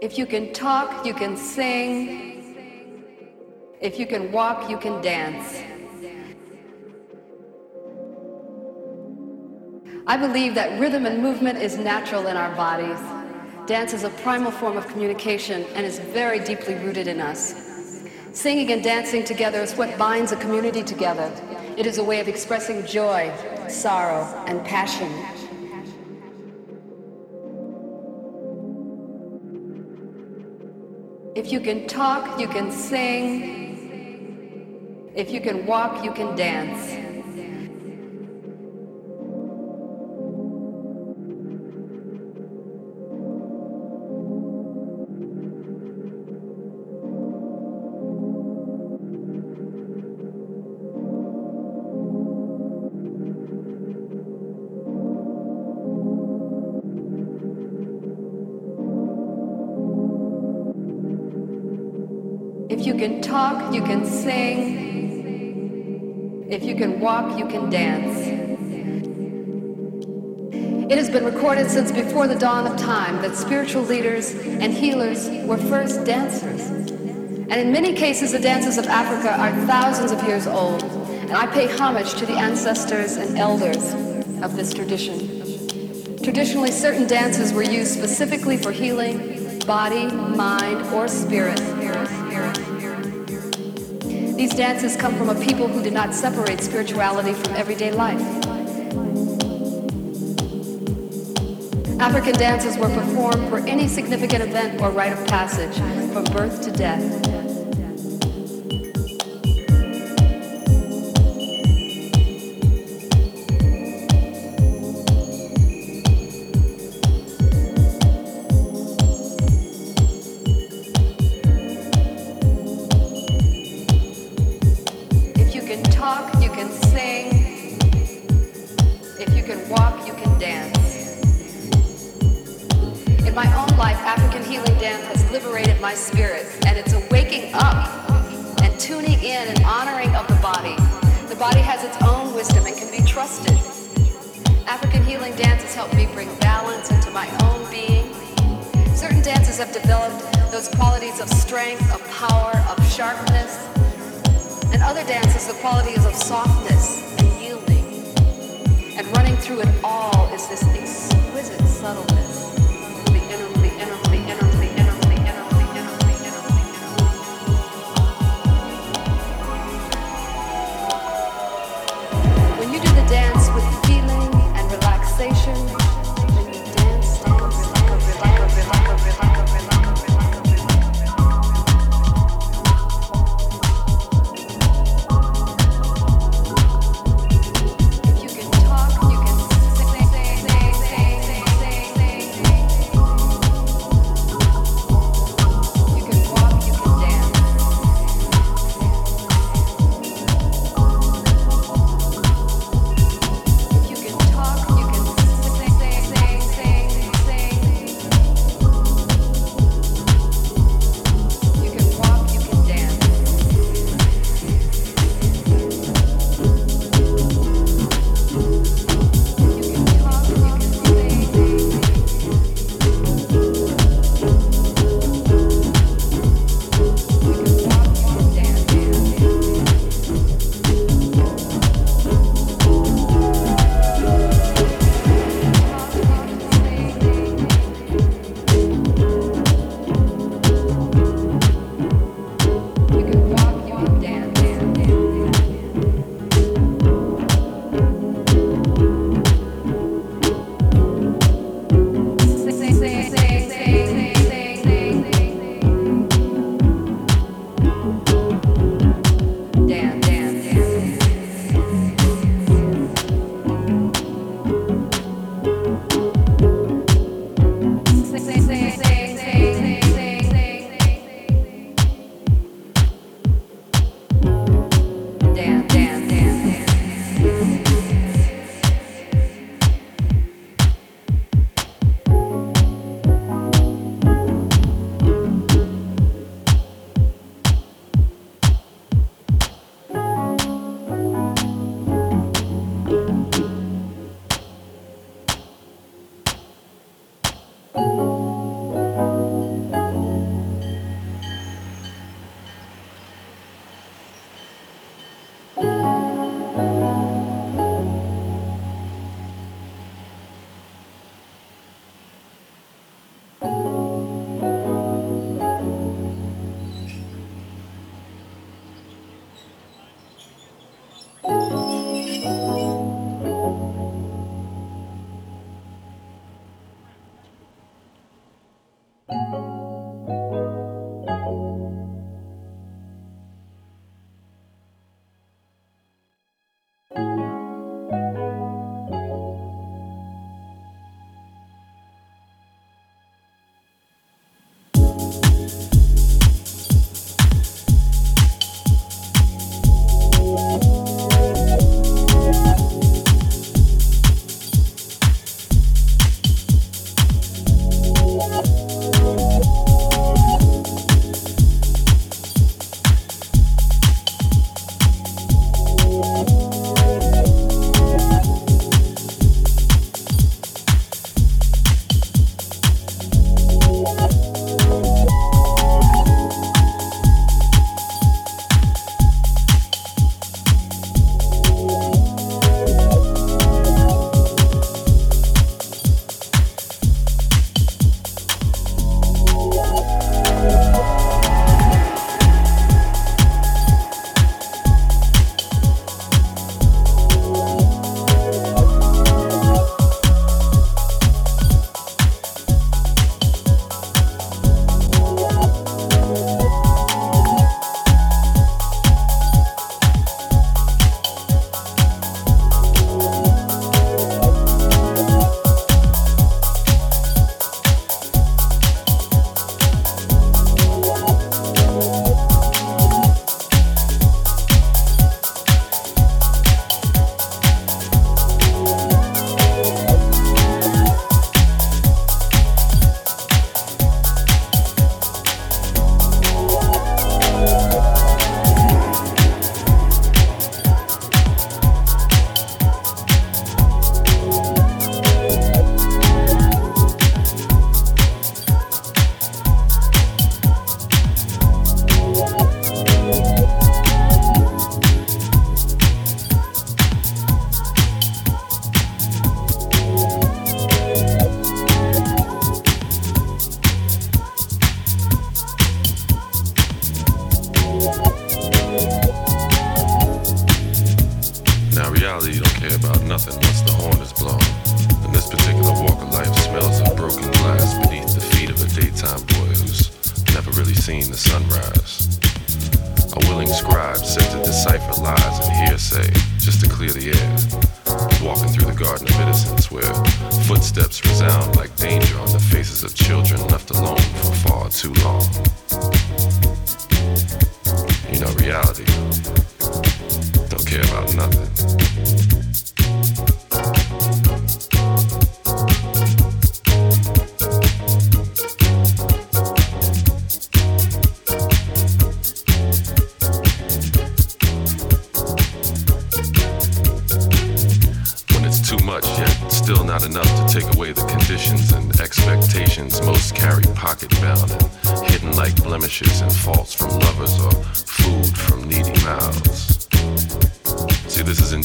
If you can talk, you can sing. If you can walk, you can dance. I believe that rhythm and movement is natural in our bodies. Dance is a primal form of communication and is very deeply rooted in us. Singing and dancing together is what binds a community together. It is a way of expressing joy, sorrow, and passion. Can talk, you can sing. If you can walk, you can dance. You can walk, you can dance. It has been recorded since before the dawn of time that spiritual leaders and healers were first dancers. And in many cases, the dances of Africa are thousands of years old. And I pay homage to the ancestors and elders of this tradition. Traditionally, certain dances were used specifically for healing body, mind, or spirit. These dances come from a people who did not separate spirituality from everyday life. African dances were performed for any significant event or rite of passage, from birth to death.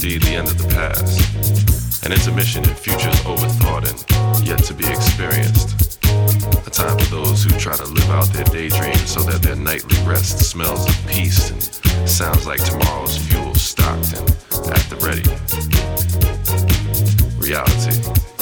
Indeed the end of the past, an intermission in futures overthought and yet to be experienced. A time for those who try to live out their daydreams so that their nightly rest smells of peace and sounds like tomorrow's fuel stocked and at the ready. Reality.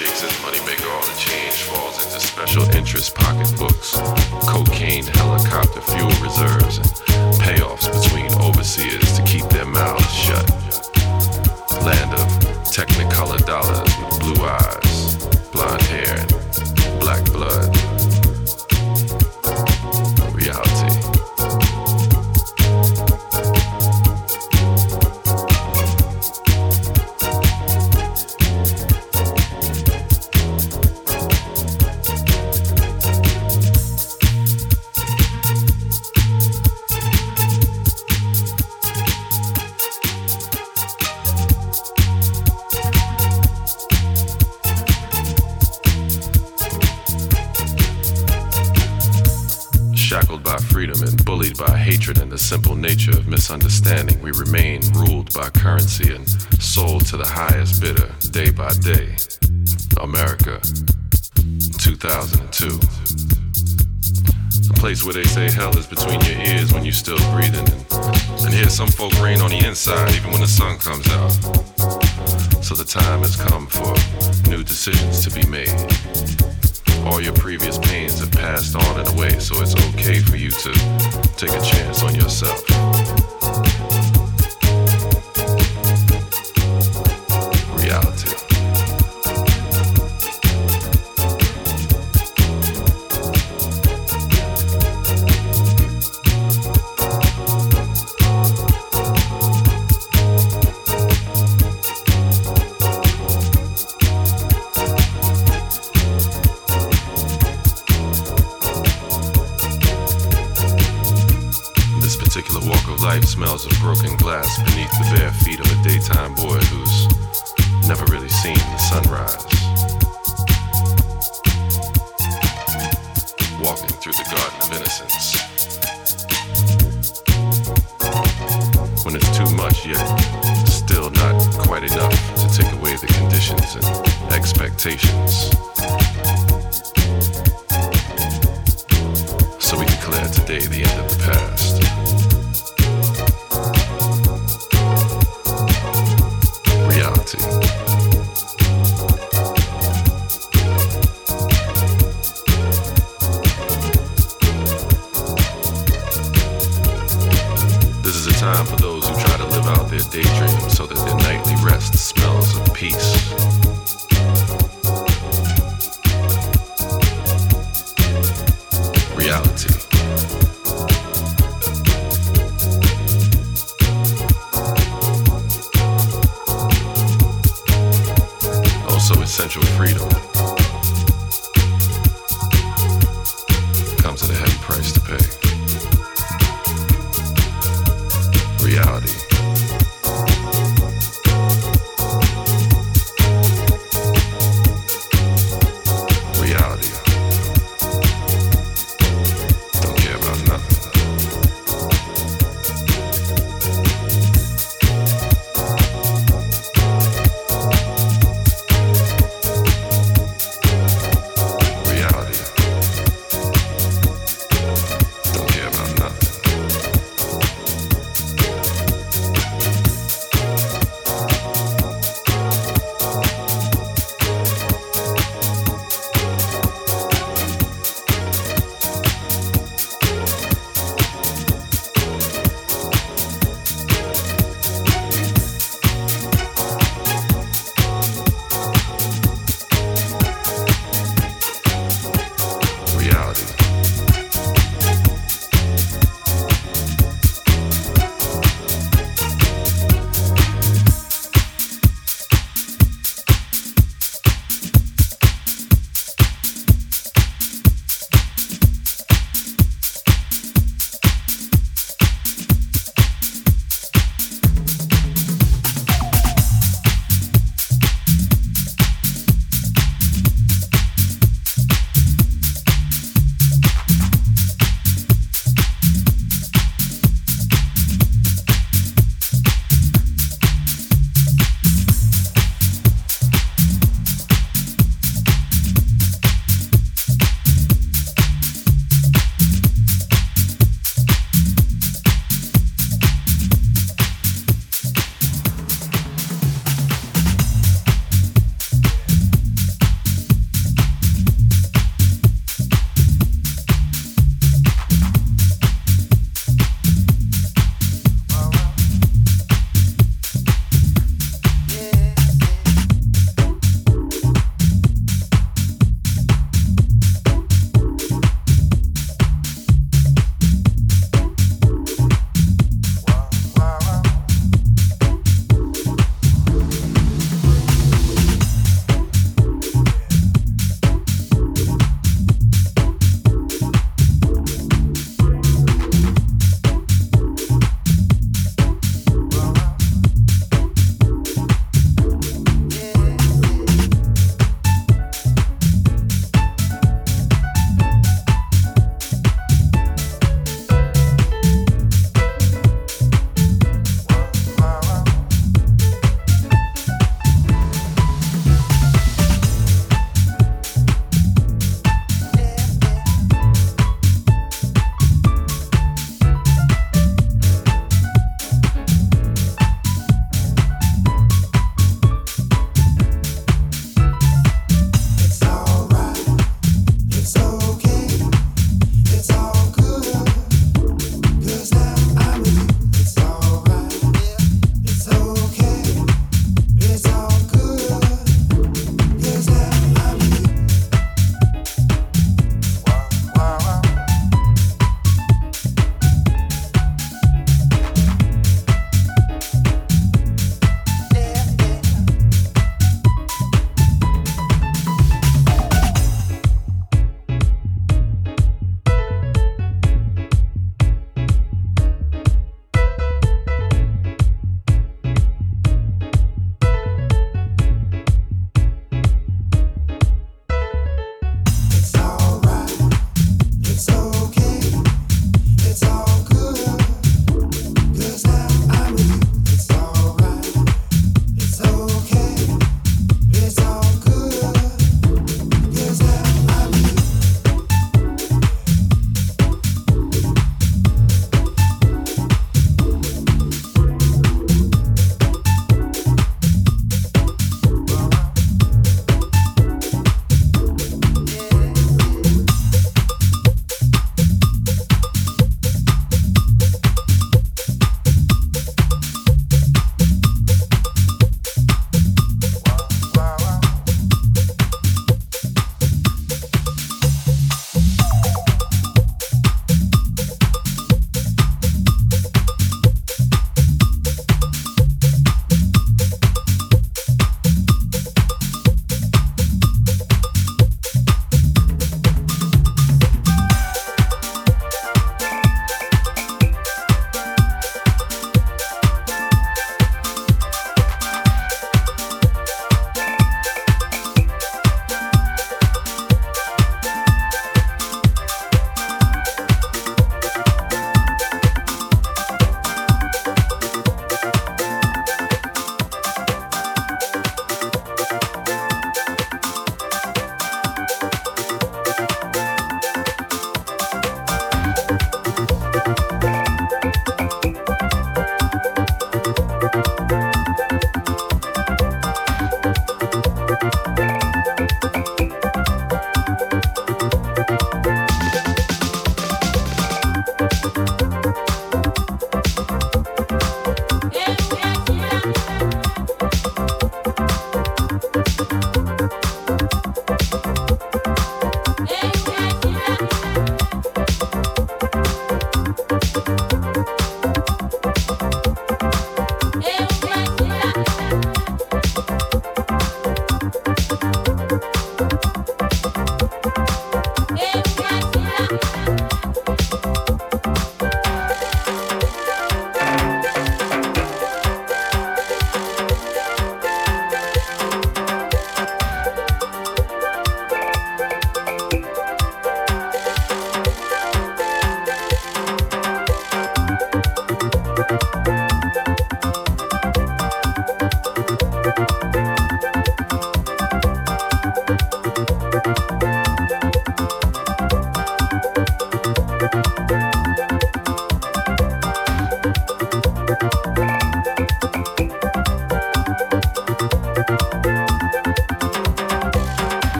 Misunderstanding, where they say hell is between your ears when you're still breathing. And, and here some folk rain on the inside even when the sun comes out. So the time has come for new decisions to be made. All your previous pains have passed on and away, so it's okay for you to take a chance on yourself.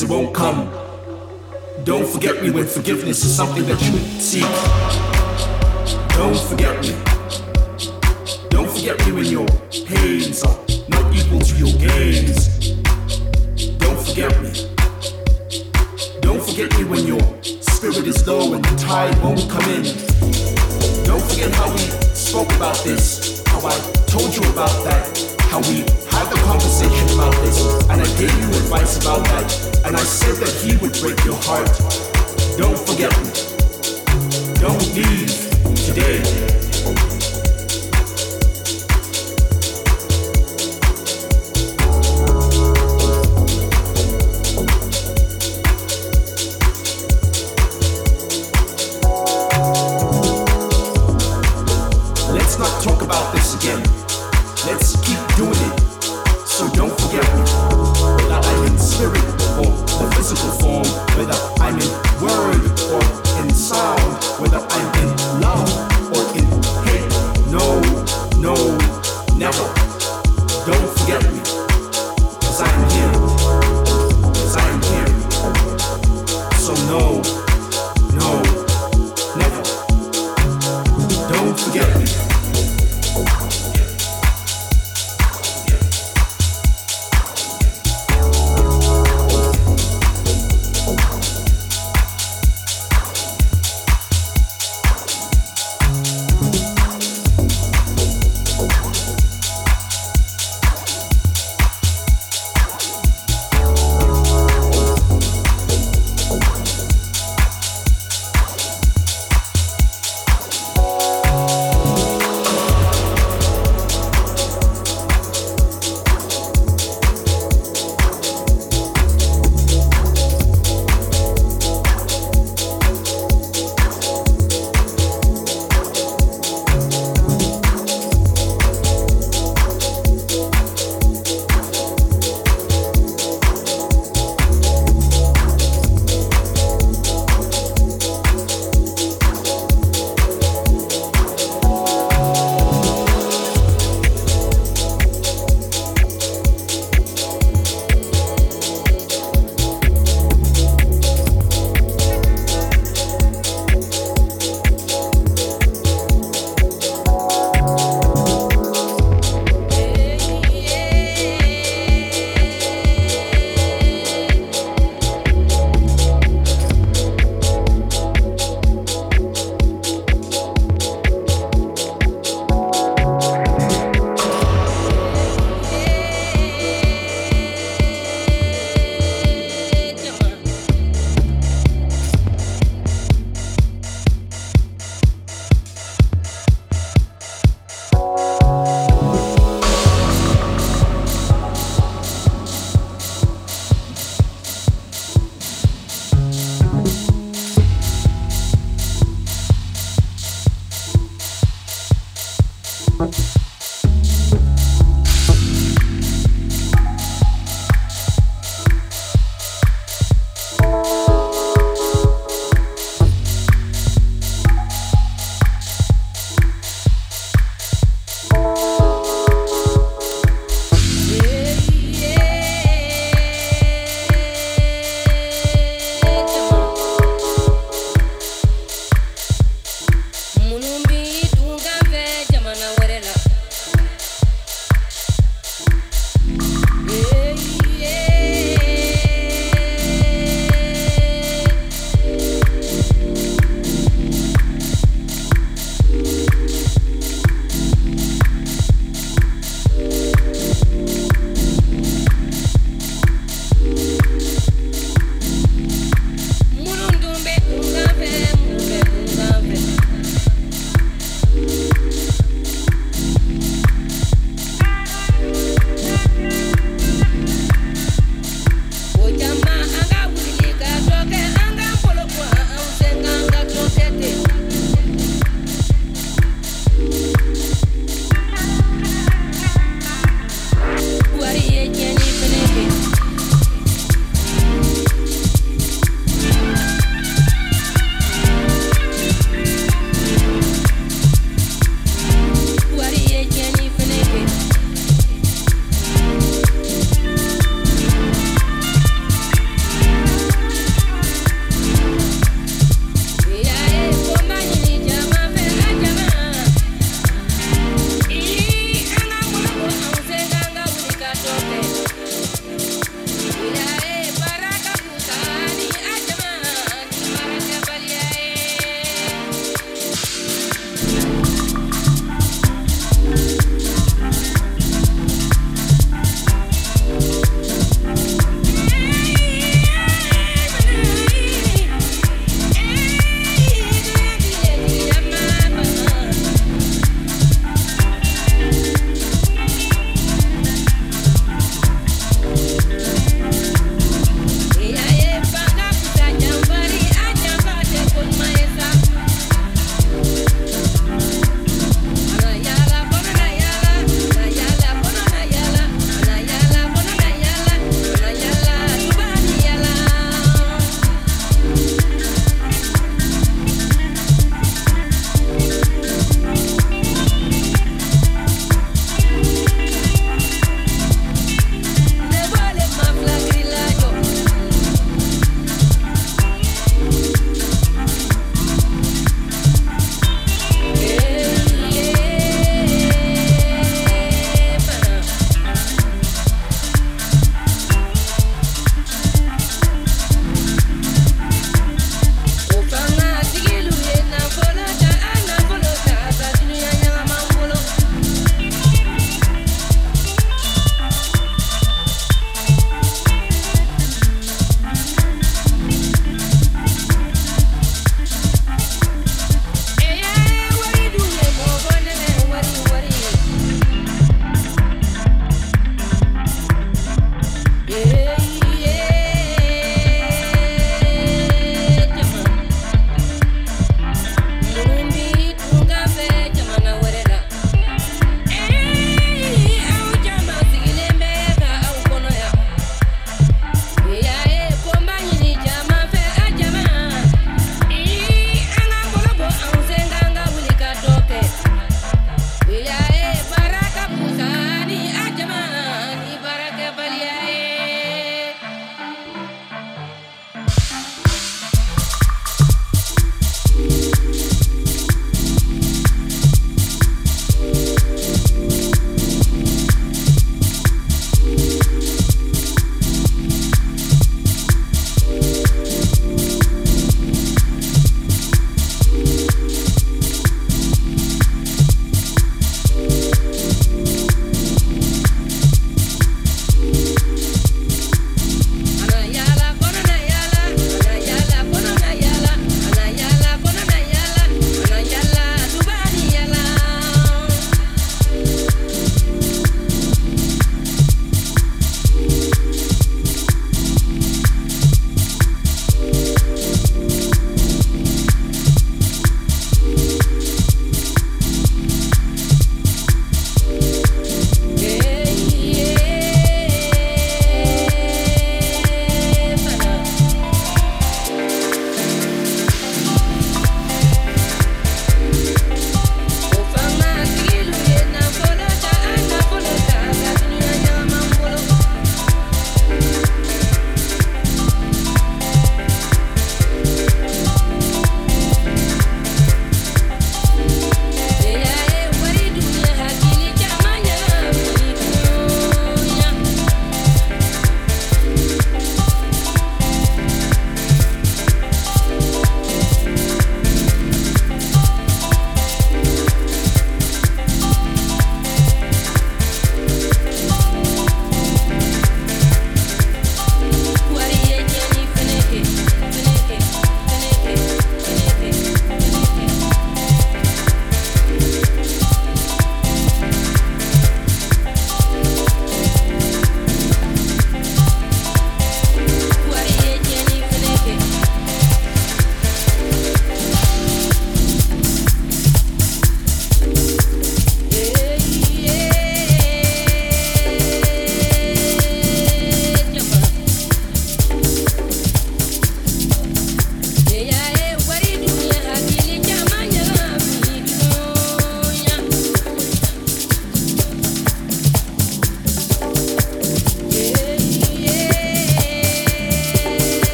it won't come. Don't forget me when forgiveness is something that you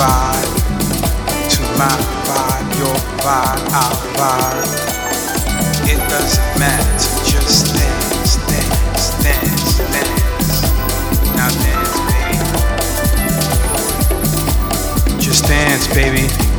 vibe to my vibe, your vibe, our vibe. It doesn't matter, just dance, dance, dance, dance. Now dance, baby. Just dance, baby.